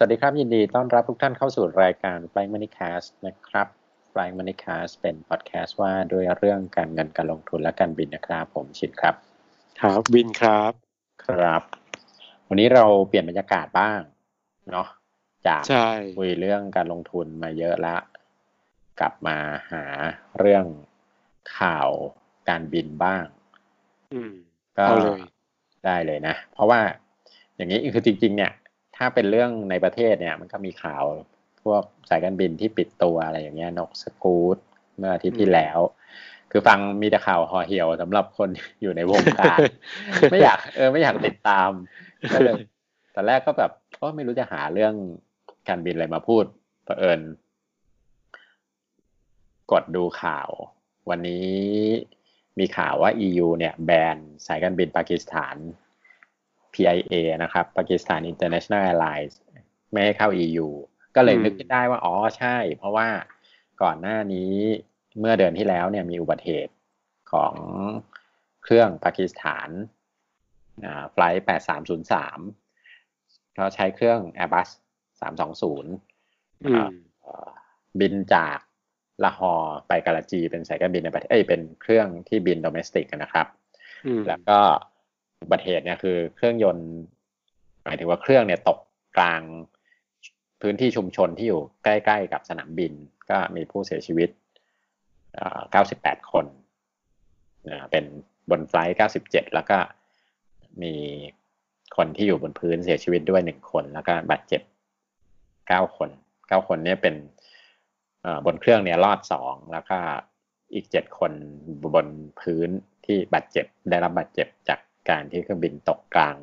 สวัสดีครับ ยินดีต้อนรับทุกท่านเข้าสู่รายการ Flying Money Cast นะครับ Flying Money Cast เป็นพอดแคสต์ว่าด้วยเรื่องการเงินการลงทุนและการบินนะครับ ผมชิดครับ ครับวินครับ ครับ วันนี้เราเปลี่ยนบรรยากาศบ้างเนาะจากใช่คุยเรื่องการลงทุนมาเยอะละ กลับมาหาเรื่องข่าวการบินบ้าง อืมก็เอาเลยได้เลยนะ เพราะว่าอย่างนี้คือจริง ๆ เนี่ย ถ้าเป็นเรื่องในประเทศเนี่ย มันก็มีข่าวพวกสายการบินที่ปิดตัวอะไรอย่างเงี้ยนกสกูตเมื่ออาทิตย์ที่แล้ว คือฟังมีแต่ข่าวห่อเหี่ยวสำหรับคนอยู่ในวงการไม่อยากเออไม่อยากติดตามก็เลยแต่แรกก็แบบก็ไม่รู้จะหาเรื่องการบินอะไรมาพูดเผอิญกดดูข่าว วันนี้มีข่าวว่า EU เนี่ยแบนสายการบินปากีสถาน PIA นะครับ Pakistan International Airlines ไม่ให้เข้า EU ก็เลยอืมนึกขึ้นได้ว่า อ๋อใช่ เพราะว่าก่อนหน้านี้เมื่อเดือนที่แล้วเนี่ยมีอุบัติเหตุของเครื่องปากีสถานอ่าไฟล์8303เขาใช้เครื่อง Airbus 320อืมเอ่อบินจากละฮอร์ไปกาลาจี เป็นสายการบินในประเทศเอ้ยเป็นเครื่องที่บินโดเมสติกนะครับอืมแล้วก็ อุบัติเหตุเนี่ยคือเครื่องยนต์หมายถึงว่าเครื่องเนี่ยตกกลางพื้นที่ชุมชนที่อยู่ใกล้ๆกับสนามบิน ก็มีผู้เสียชีวิต 98 คนนะเป็นบนไฟล์97 แล้วก็มีคนที่อยู่บนพื้นเสียชีวิตด้วยหนึ่งคน แล้วก็บาดเจ็บ 9 คน 9 คนเนี่ยเป็นบนเครื่องเนี่ยรอดสองแล้วก็อีก 7 คนบนพื้นที่บาดเจ็บได้รับบาดเจ็บจาก การที่เครื่องบินตกกลาง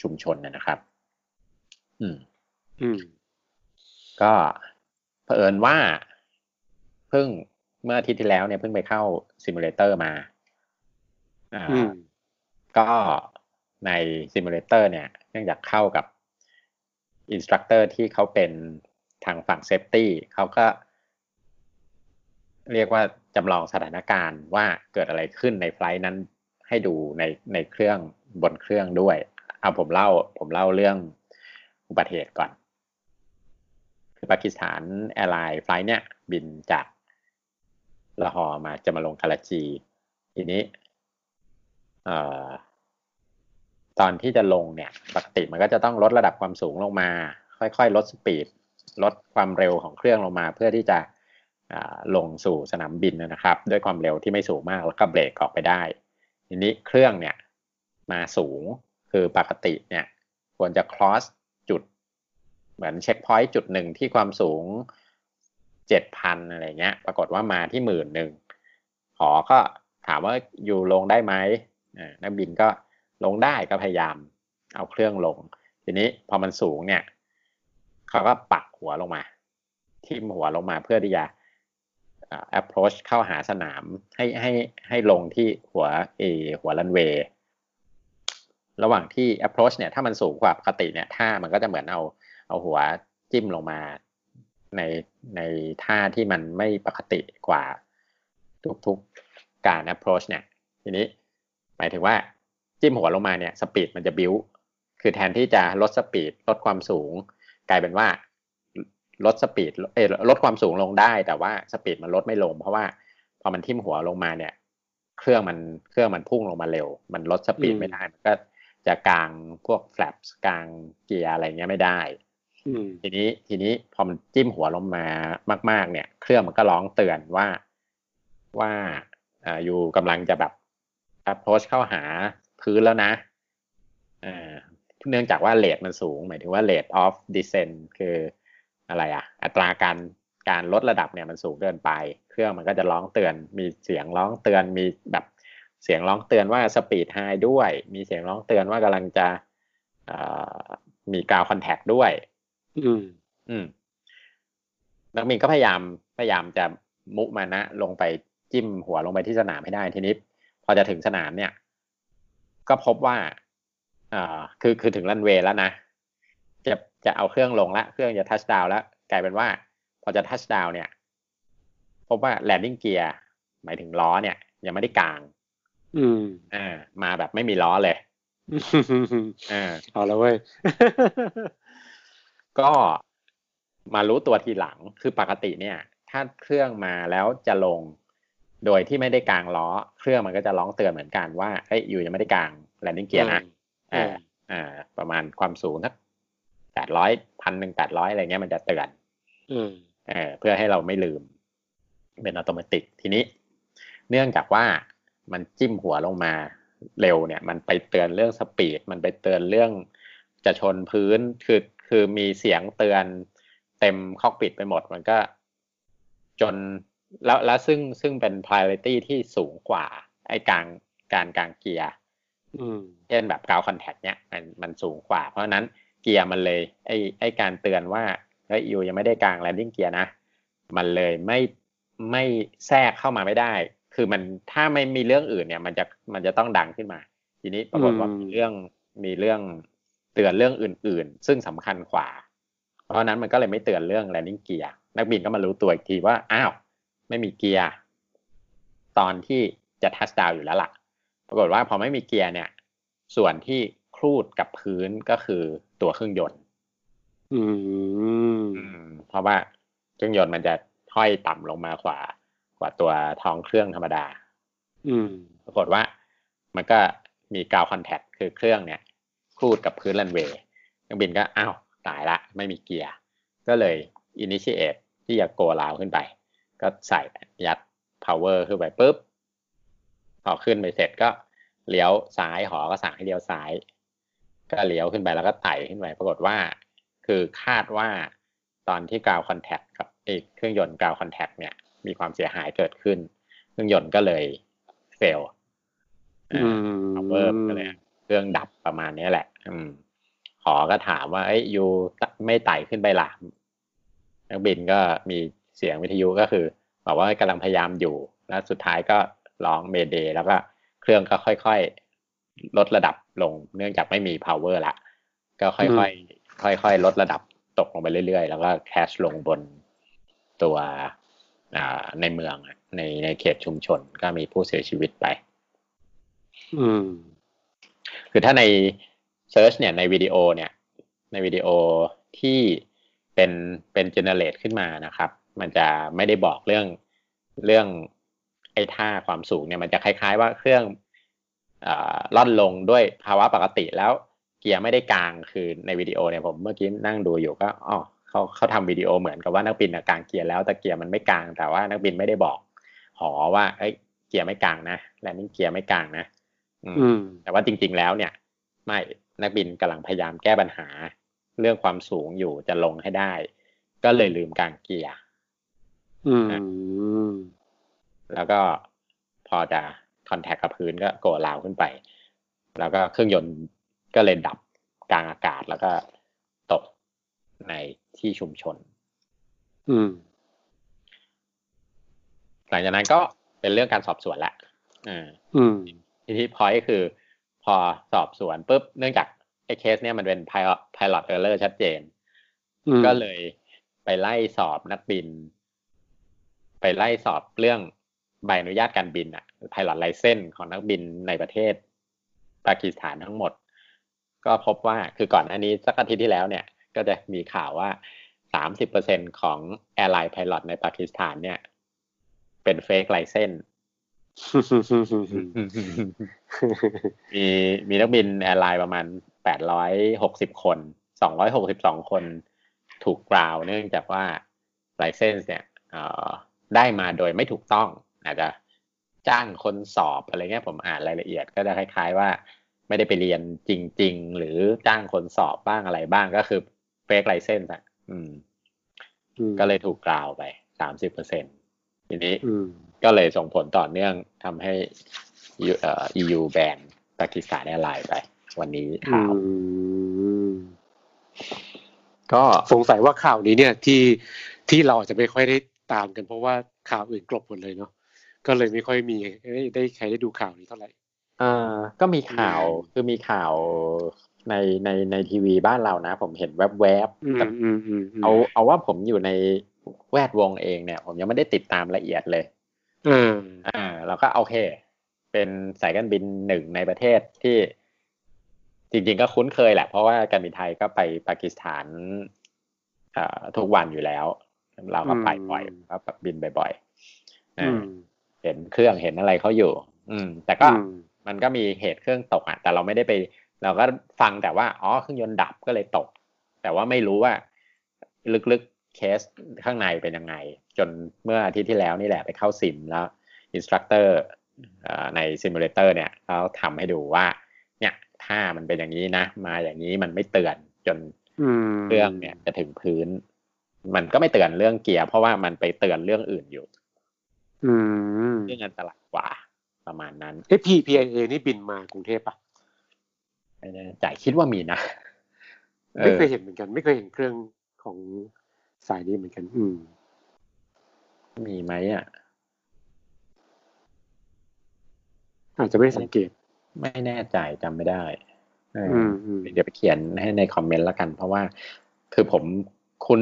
ชุมชนนะนะครับ อืม อืม ก็เผอิญว่าเพิ่งเมื่ออาทิตย์ที่แล้วเนี่ยเพิ่งไปเข้า simulator มาอ่าอืมก็ใน simulator เนี่ย เนื่องจากเข้ากับ instructor ที่เขาเป็นทางฝั่ง safety เขาก็ เรียกว่าจำลองสถานการณ์ว่าเกิดอะไรขึ้นใน flight นั้น ให้ดูในในเครื่องบนเครื่องด้วยเอาผมเล่าผมเล่าเรื่องอุบัติเหตุก่อน คือปากีสถาน Airlines flight เนี่ยบินจากลาฮอร์มาจะมาลงการาจี ทีนี้ออตอนที่จะลงเนี่ยปกติมันก็จะต้องลดระดับความสูงลงมา ค่อยๆ ลดสปีดลดความเร็วของเครื่องลงมา เพื่อที่จะลงสู่สนามบินนะครับ ด้วยความเร็วที่ไม่สูงมากแล้วก็เบรกออกไปได้ ทีนี้เครื่องเนี่ยมาสูงคือปกติเนี่ยควรจะ cross จุด เหมือนเช็คพอยต์จุดหนึ่งที่ความสูงเจ็ดพันอะไรเงี้ย ปรากฏว่ามาที่หมื่นหนึ่งขอก็ถามว่าอยู่ลงได้ไหมนักบินก็ลงได้ก็พยายามเอาเครื่องลง ทีนี้พอมันสูงเนี่ย เขาก็ปักหัวลงมาทิ่มหัวลงมาเพื่อที่จะอ่า approach เข้าหาสนามให้ให้ให้ลงที่หัวเอหัวรันเวย์ระหว่างที่ approach เนี่ยถ้ามันสูงกว่าปกติเนี่ยท่ามันก็จะเหมือนเอาเอาหัวจิ้มลงมาในในท่าที่มันไม่ปกติกว่าทุกๆการ approach เนี่ย ทีนี้หมายถึงว่าจิ้มหัวลงมาเนี่ย speed มันจะ build คือแทนที่จะลด speed ลดความสูง กลายเป็นว่า ลด speed เอยลดความสูงลงได้ แต่ว่า speed มันลดไม่ลง เพราะว่าพอมันทิ่มหัวลงมาเนี่ย เครื่องมันเครื่องมันพุ่งลงมาเร็ว มันลด speed อืมไม่ได้มันก็จะกลางพวกแฟลปกลางเกียร์อะไรเงี้ยไม่ได้อืมทีนี้ทีนี้พอมันจิ้มหัวลงมามาก ๆ เนี่ย เครื่องมันก็ร้องเตือนว่าว่าอ่าอยู่กำลังจะแบบ approach เข้าหาพื้นแล้วนะอ่าเนื่องจากว่าเลทมันสูง หมายถึงว่า rate of descent คือ อะไรอะอัตราการการลดระดับเนี่ยมันสูงเกินไป เครื่องมันก็จะร้องเตือน มีเสียงร้องเตือนมีแบบเสียงร้องเตือนว่า speed high ด้วย มีเสียงร้องเตือนว่ากำลังจะเอ่อมี ground contact ด้วย อืม อืมนักบินก็พยายามพยายามจะมุมานะลงไปจิ้มหัวลงไปที่สนามให้ได้ทีนี้ พอจะถึงสนามเนี่ย ก็พบว่าเอ่อคือคือถึงรันเวย์แล้วนะ จะจะเอาเครื่องลงละ เครื่องจะ touchdown แล้วกลายเป็นว่า พอจะ touchdown เนี่ย พบว่า landing gear หมายถึงล้อเนี่ย ยังไม่ได้กาง อืมอ่ามาแบบไม่มีล้อเลยอ่าเอาแล้วเว้ย ก็มารู้ตัวทีหลังคือปกติเนี่ย ถ้าเครื่องมาแล้วจะลง โดยที่ไม่ได้กางล้อ เครื่องมันก็จะร้องเตือนเหมือนกันว่าเฮ้ย you ยังไม่ได้กาง landing gear นะอืมอ่าอ่า ประมาณความสูงสัก แปดร้อยพันหนึ่งแปดร้อยอะไรเงี้ยมันจะเตือนอืมเออเพื่อให้เราไม่ลืม เป็นอัตโนมัติทีนี้ เนื่องจากว่ามันจิ้มหัวลงมาเร็วเนี่ย มันไปเตือนเรื่องสปีด มันไปเตือนเรื่องจะชนพื้นคือคือมีเสียงเตือนเต็มคอกปิดไปหมด มันก็จนแล้วแล้วซึ่งซึ่งเป็น priority ที่สูงกว่า ไอ้กลางการกลางเกียร์อืมเช่นแบบ ground contact เนี่ยมันมันสูงกว่า เพราะฉะนั้น เกียร์มันเลยไอ้ไอ้การเตือนว่าเฮ้ย you ยังไม่ได้กาง landing gear นะ มันเลยไม่ไม่แทรกเข้ามาไม่ได้ คือมันถ้าไม่มีเรื่องอื่นเนี่ย มันจะมันจะต้องดังขึ้นมา ทีนี้ปรากฏว่าอืมมีเรื่องมีเรื่องเตือนเรื่องอื่น ๆ ซึ่งสำคัญกว่า เพราะฉะนั้นมันก็เลยไม่เตือนเรื่อง landing gear นักบินก็มารู้ตัวอีกทีว่าอ้าวไม่มีเกียร์ตอนที่จะทัชดาวอยู่แล้วล่ะ ปรากฏว่าพอไม่มีเกียร์เนี่ย ส่วนที่ครูดกับพื้นก็คือ ตัวเครื่องยนต์อืมอืมเพราะว่าเครื่องยนต์มันจะห้อยต่ำลงมากว่ากว่าตัวท้องเครื่องธรรมดา อืม ปรากฏว่า มันก็มีกาวคอนแทคคือเครื่องเนี่ยครูดกับพื้นรันเวย์เครื่องบินก็อ้าวตายละ ไม่มีเกียร์ ก็เลย initiate ที่จะ go around ขึ้นไป ก็ใส่ยัด power ขึ้นไปปุ๊บพอขึ้นไปเสร็จก็เลี้ยวซ้ายหอก็สั่งให้เลี้ยวซ้าย ก็เลี้ยวขึ้นไปแล้วก็ไต่ขึ้นไปปรากฏว่า คือคาดว่าตอนที่ ground contact กับไอ้เครื่องยนต์ ground contact เนี่ย มีความเสียหายเกิดขึ้น เครื่องยนต์ก็เลย failอืม power ก็เลยเครื่องดับประมาณนี้แหละ อืมหอก็ถามว่า เอ้ย you ไม่ไต่ขึ้นไปล่ะนักบินก็มีเสียงวิทยุก็คือบอกว่ากำลังพยายามอยู่ แล้วสุดท้ายก็ร้อง mayday แล้วก็เครื่องก็ค่อยๆ ลดระดับลง เนื่องจากไม่มี power ละ ก็ค่อยๆค่อยๆลดระดับตกลงไปเรื่อยๆ แล้วก็ crash ลงบนตัวอ่าในเมืองอะในในเขตชุมชนก็มีผู้เสียชีวิตไป อืม คือถ้าใน search เนี่ยในวิดีโอเนี่ย ในวิดีโอที่เป็นเป็น generate ขึ้นมานะครับ มันจะไม่ได้บอกเรื่องเรื่องไอ้ท่าความสูงเนี่ยมันจะคล้ายๆว่าเครื่องอ่า ร่อนลงด้วยภาวะปกติแล้วเกียร์ไม่ได้กางคือในวิดีโอเนี่ยผมเมื่อกี้นั่งดูอยู่ก็อ๋อเขาเขาทำวิดีโอเหมือนกับว่านักบินน่ะกลางเกียร์แล้วแต่เกียร์มันไม่กลาง แต่ว่านักบินไม่ได้บอกหอว่าเอ้ยเกียร์ไม่กางนะ landing gear ไม่กางนะ อืมอืมแต่ว่าจริง ๆ แล้วเนี่ย ไม่นักบินกำลังพยายามแก้ปัญหา เรื่องความสูงอยู่จะลงให้ได้ ก็เลยลืมกางเกียร์อืม แล้วก็พอจะ contact กับพื้นก็ go around ขึ้นไป แล้วก็เครื่องยนต์ก็เลยดับกลางอากาศแล้วก็ตกในที่ชุมชน อืม หลังจากนั้นก็เป็นเรื่องการสอบสวนแหละอ่าอืมทีนี้พอยคือ พอสอบสวนปุ๊บ เนื่องจากไอ้เคส เนี่ยมันเป็น pilot pilot error ชัดเจนอืมก็เลยไปไล่สอบนักบิน ไปไล่สอบเรื่องใบอนุญาตการบินอะ pilot license ของนักบินในประเทศปากีสถานทั้งหมด ก็พบว่าคือก่อนอันนี้สักอาทิตย์ที่แล้วเนี่ย ก็จะมีข่าวว่าสามสิบเปอร์เซ็นต์ของ airline pilot ในปากีสถานเนี่ย เป็น fake license มีมีนักบิน airline ประมาณแปดร้อยหกสิบคนสองร้อยหกสิบสองคนถูก ground เนื่องจากว่า license เนี่ยเอ่อได้มาโดยไม่ถูกต้อง อาจจะ จ้างคนสอบอะไรเงี้ยผมอ่านรายละเอียดก็จะคล้าย ๆ ว่า ไม่ได้ไปเรียนจริง ๆ หรือจ้างคนสอบบ้างอะไรบ้างก็คือ fake license อะอืม ก็เลยถูก ground ไปสามสิบเปอร์เซ็นต์ทีนี้อืมก็เลยส่งผลต่อเนื่องทำให้ EU เอ่อ EU แบนปากีสถาน Airlinesไป วันนี้ข่าวอืมก็สงสัยว่าข่าวนี้เนี่ยที่ที่เราอาจจะไม่ค่อยได้ตามกันเพราะว่าข่าวอื่นกลบหมดเลยเนาะ ก็เลยไม่ค่อยมีได้ได้ใครได้ดูข่าวนี้เท่าไหร่เอ่อก็มีข่าวอืมคือมีข่าวในในในทีวีบ้านเรานะ ผมเห็นแวบอืๆมแต่อืมอืมมเอาเอาว่าผมอยู่ในแวดวงเองเนี่ย ผมยังไม่ได้ติดตามละเอียดเลยอ่าอ่าเราก็โอเค เป็นสายการบินหนึ่งในประเทศที่จริงๆก็คุ้นเคยแหละ เพราะว่าการบินไทยก็ไปปากีสถานทุกวันอยู่แล้ว เราก็ไปบ่อยก็แบบบินบ่อยๆ เห็นเครื่องเห็นอะไรเขาอยู่ อืม แต่ก็มันก็มีเหตุเครื่องตกอะ แต่เราไม่ได้ไป เราก็ฟังแต่ว่าอ๋อเครื่องยนต์ดับก็เลยตก แต่ว่าไม่รู้ว่า ลึกๆเคสข้างในเป็นยังไง จนเมื่ออาทิตย์ที่แล้วนี่แหละไปเข้าซิมแล้ว instructor ใน simulator เนี่ยเขาทำให้ดูว่า เนี่ยถ้ามันเป็นอย่างนี้นะ มาอย่างนี้มันไม่เตือนจนเครื่องเนี่ยจะถึงพื้น มันก็ไม่เตือนเรื่องเกียร์เพราะว่ามันไปเตือนเรื่องอื่นอยู่ เรื่องอันตรายกว่า ประมาณนั้นเอ้พีพีเอนี่บินมากรุงเทพปะไม่แน่ใจคิดว่ามีนะไม่เคยเห็นเหมือนกัน ไม่เคยเห็นเครื่องของสายนี้เหมือนกัน อืม มีไหมอะอาจจะไม่สังเกต ไม่แน่ใจจำไม่ได้เดี๋ยวไปเขียนให้ในคอมเมนต์แล้วกัน เพราะว่า คือผมคุ้น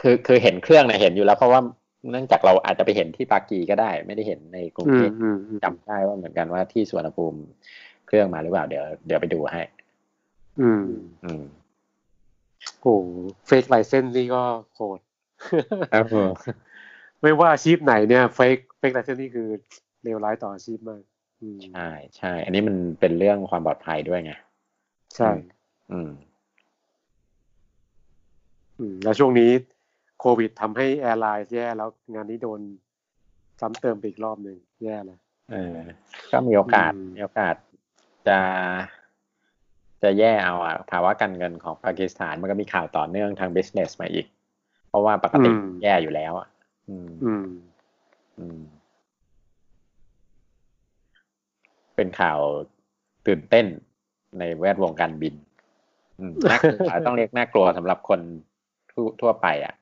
คือคือเห็นเครื่องนะเห็นอยู่แล้ว เพราะว่า เนื่องจากเราอาจจะไปเห็นที่ปากีก็ได้ ไม่ได้เห็นในกรุงเทพจำได้ว่าเหมือนกันว่าที่สวนภูมิเครื่องมาหรือเปล่าเดี๋ยวเดี๋ยวไปดูให้ อืม อืมโอ้เฟกไลเซนนี่ก็โหดครับผมไม่ว่าอาชีพไหนเนี่ยเฟกเฟกไลเซนนี่คือเลวร้ายต่ออาชีพมากใช่ใช่ อันนี้มันเป็นเรื่องความปลอดภัยด้วยไง ใช่ อืม อืม แล้วช่วงนี้ โควิดทำให้แอร์ไลน์แย่แล้วงานนี้โดนซ้ำเติมไปอีกรอบหนึ่งแย่เลยเออก็มีโอกาสมีโอกาสจะจะแย่เอาอะภาวะการเงินของปากีสถานมันก็มีข่าวต่อเนื่องทางบิสเนสมาอีก เพราะว่าปกติแย่อยู่แล้วอะ อืม อืมอืมเป็นข่าวตื่นเต้นในแวดวงการบินน่ากลัวต้องเรียกน่ากลัวสำหรับคนทั่วไปอะ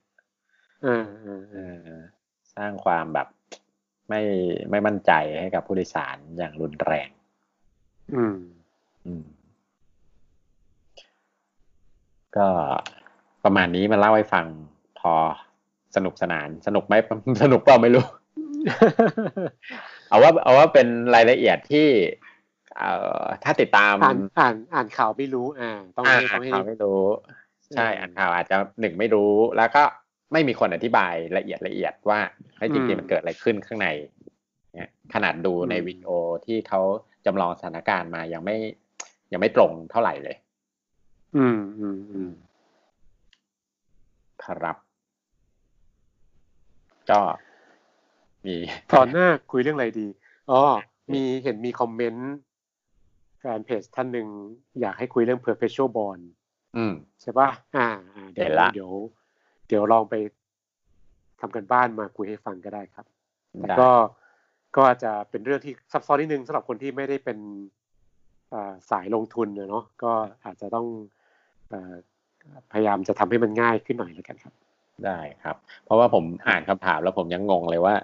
สร้างความแบบไม่ไม่มั่นใจให้กับผู้โดยสารอย่างรุนแรง อืม อืม ก็ประมาณนี้มาเล่าให้ฟังพอสนุกสนาน สนุกไหมสนุกเปล่าไม่รู้ เอาว่า เอาว่าเป็นรายละเอียดที่เอ่อถ้าติดตามอ่านอ่านอ่านข่าวไม่รู้ อ่า ต้องอ่านข่าวไม่รู้ ใช่ อ่านข่าวอาจจะหนึ่งไม่รู้แล้วก็ ไม่มีคนอธิบายละเอียดละเอียดว่าให้จริงๆมันเกิดอะไรขึ้นข้างในเนี่ยขนาดดูในวิดีโอที่เขาจำลองสถานการณ์มายังไม่ยังไม่ตรงเท่าไหร่เลย อืมอืมอืมครับ ก็มีตอนหน้าคุยเรื่องอะไรดีอ๋อมีเห็นมีคอมเมนต์แฟนเพจท่านหนึ่งอยากให้คุยเรื่อง perpetual bond อืม ใช่ป่ะ อ่า เดี๋ยวเดี๋ยว เดี๋ยวลองไปทำกันบ้านมาคุยให้ฟังก็ได้ครับก็ก็อาจจะเป็นเรื่องที่ซับซ้อนนิดนึงสำหรับคนที่ไม่ได้เป็นสายลงทุนเนาะก็อาจจะต้องพยายามจะทำให้มันง่ายขึ้นหน่อยแล้วกันครับ ได้ครับ เพราะว่าผมอ่านคำถามแล้วผมยังงงเลยว่า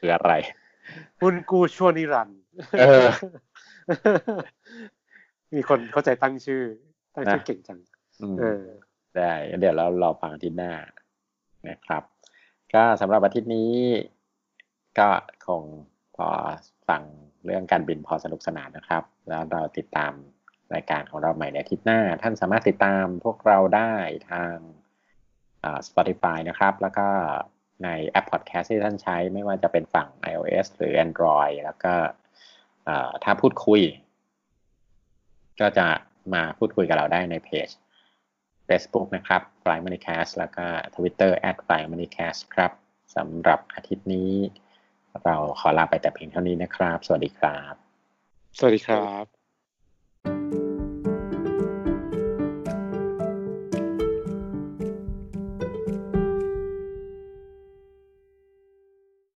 คืออะไรคุณกูชวนิรันมีคนเข้าใจตั้งชื่อ ตั้งชื่อเก่งจัง เออ ได้เดี๋ยวเรารอฟังอาทิตย์หน้านะครับ ก็สำหรับอาทิตย์นี้ ก็คงพอฟังเรื่องการบินพอสนุกสนานนะครับ แล้วเราติดตามรายการของเราใหม่ในอาทิตย์หน้า ท่านสามารถติดตามพวกเราได้ทาง Spotify นะครับ แล้วก็ในแอปพอดแคสต์ที่ท่านใช้ไม่ว่าจะเป็นฝั่ง iOS หรือ Android แล้วก็ถ้าพูดคุย ก็จะมาพูดคุยกับเราได้ในเพจ Facebook นะครับ Fly Moneycast แล้วก็ Twitter @fly moneycast ครับสำหรับอาทิตย์นี้ เราขอลาไปแต่เพียงเท่านี้นะครับ สวัสดีครับ สวัสดีครับ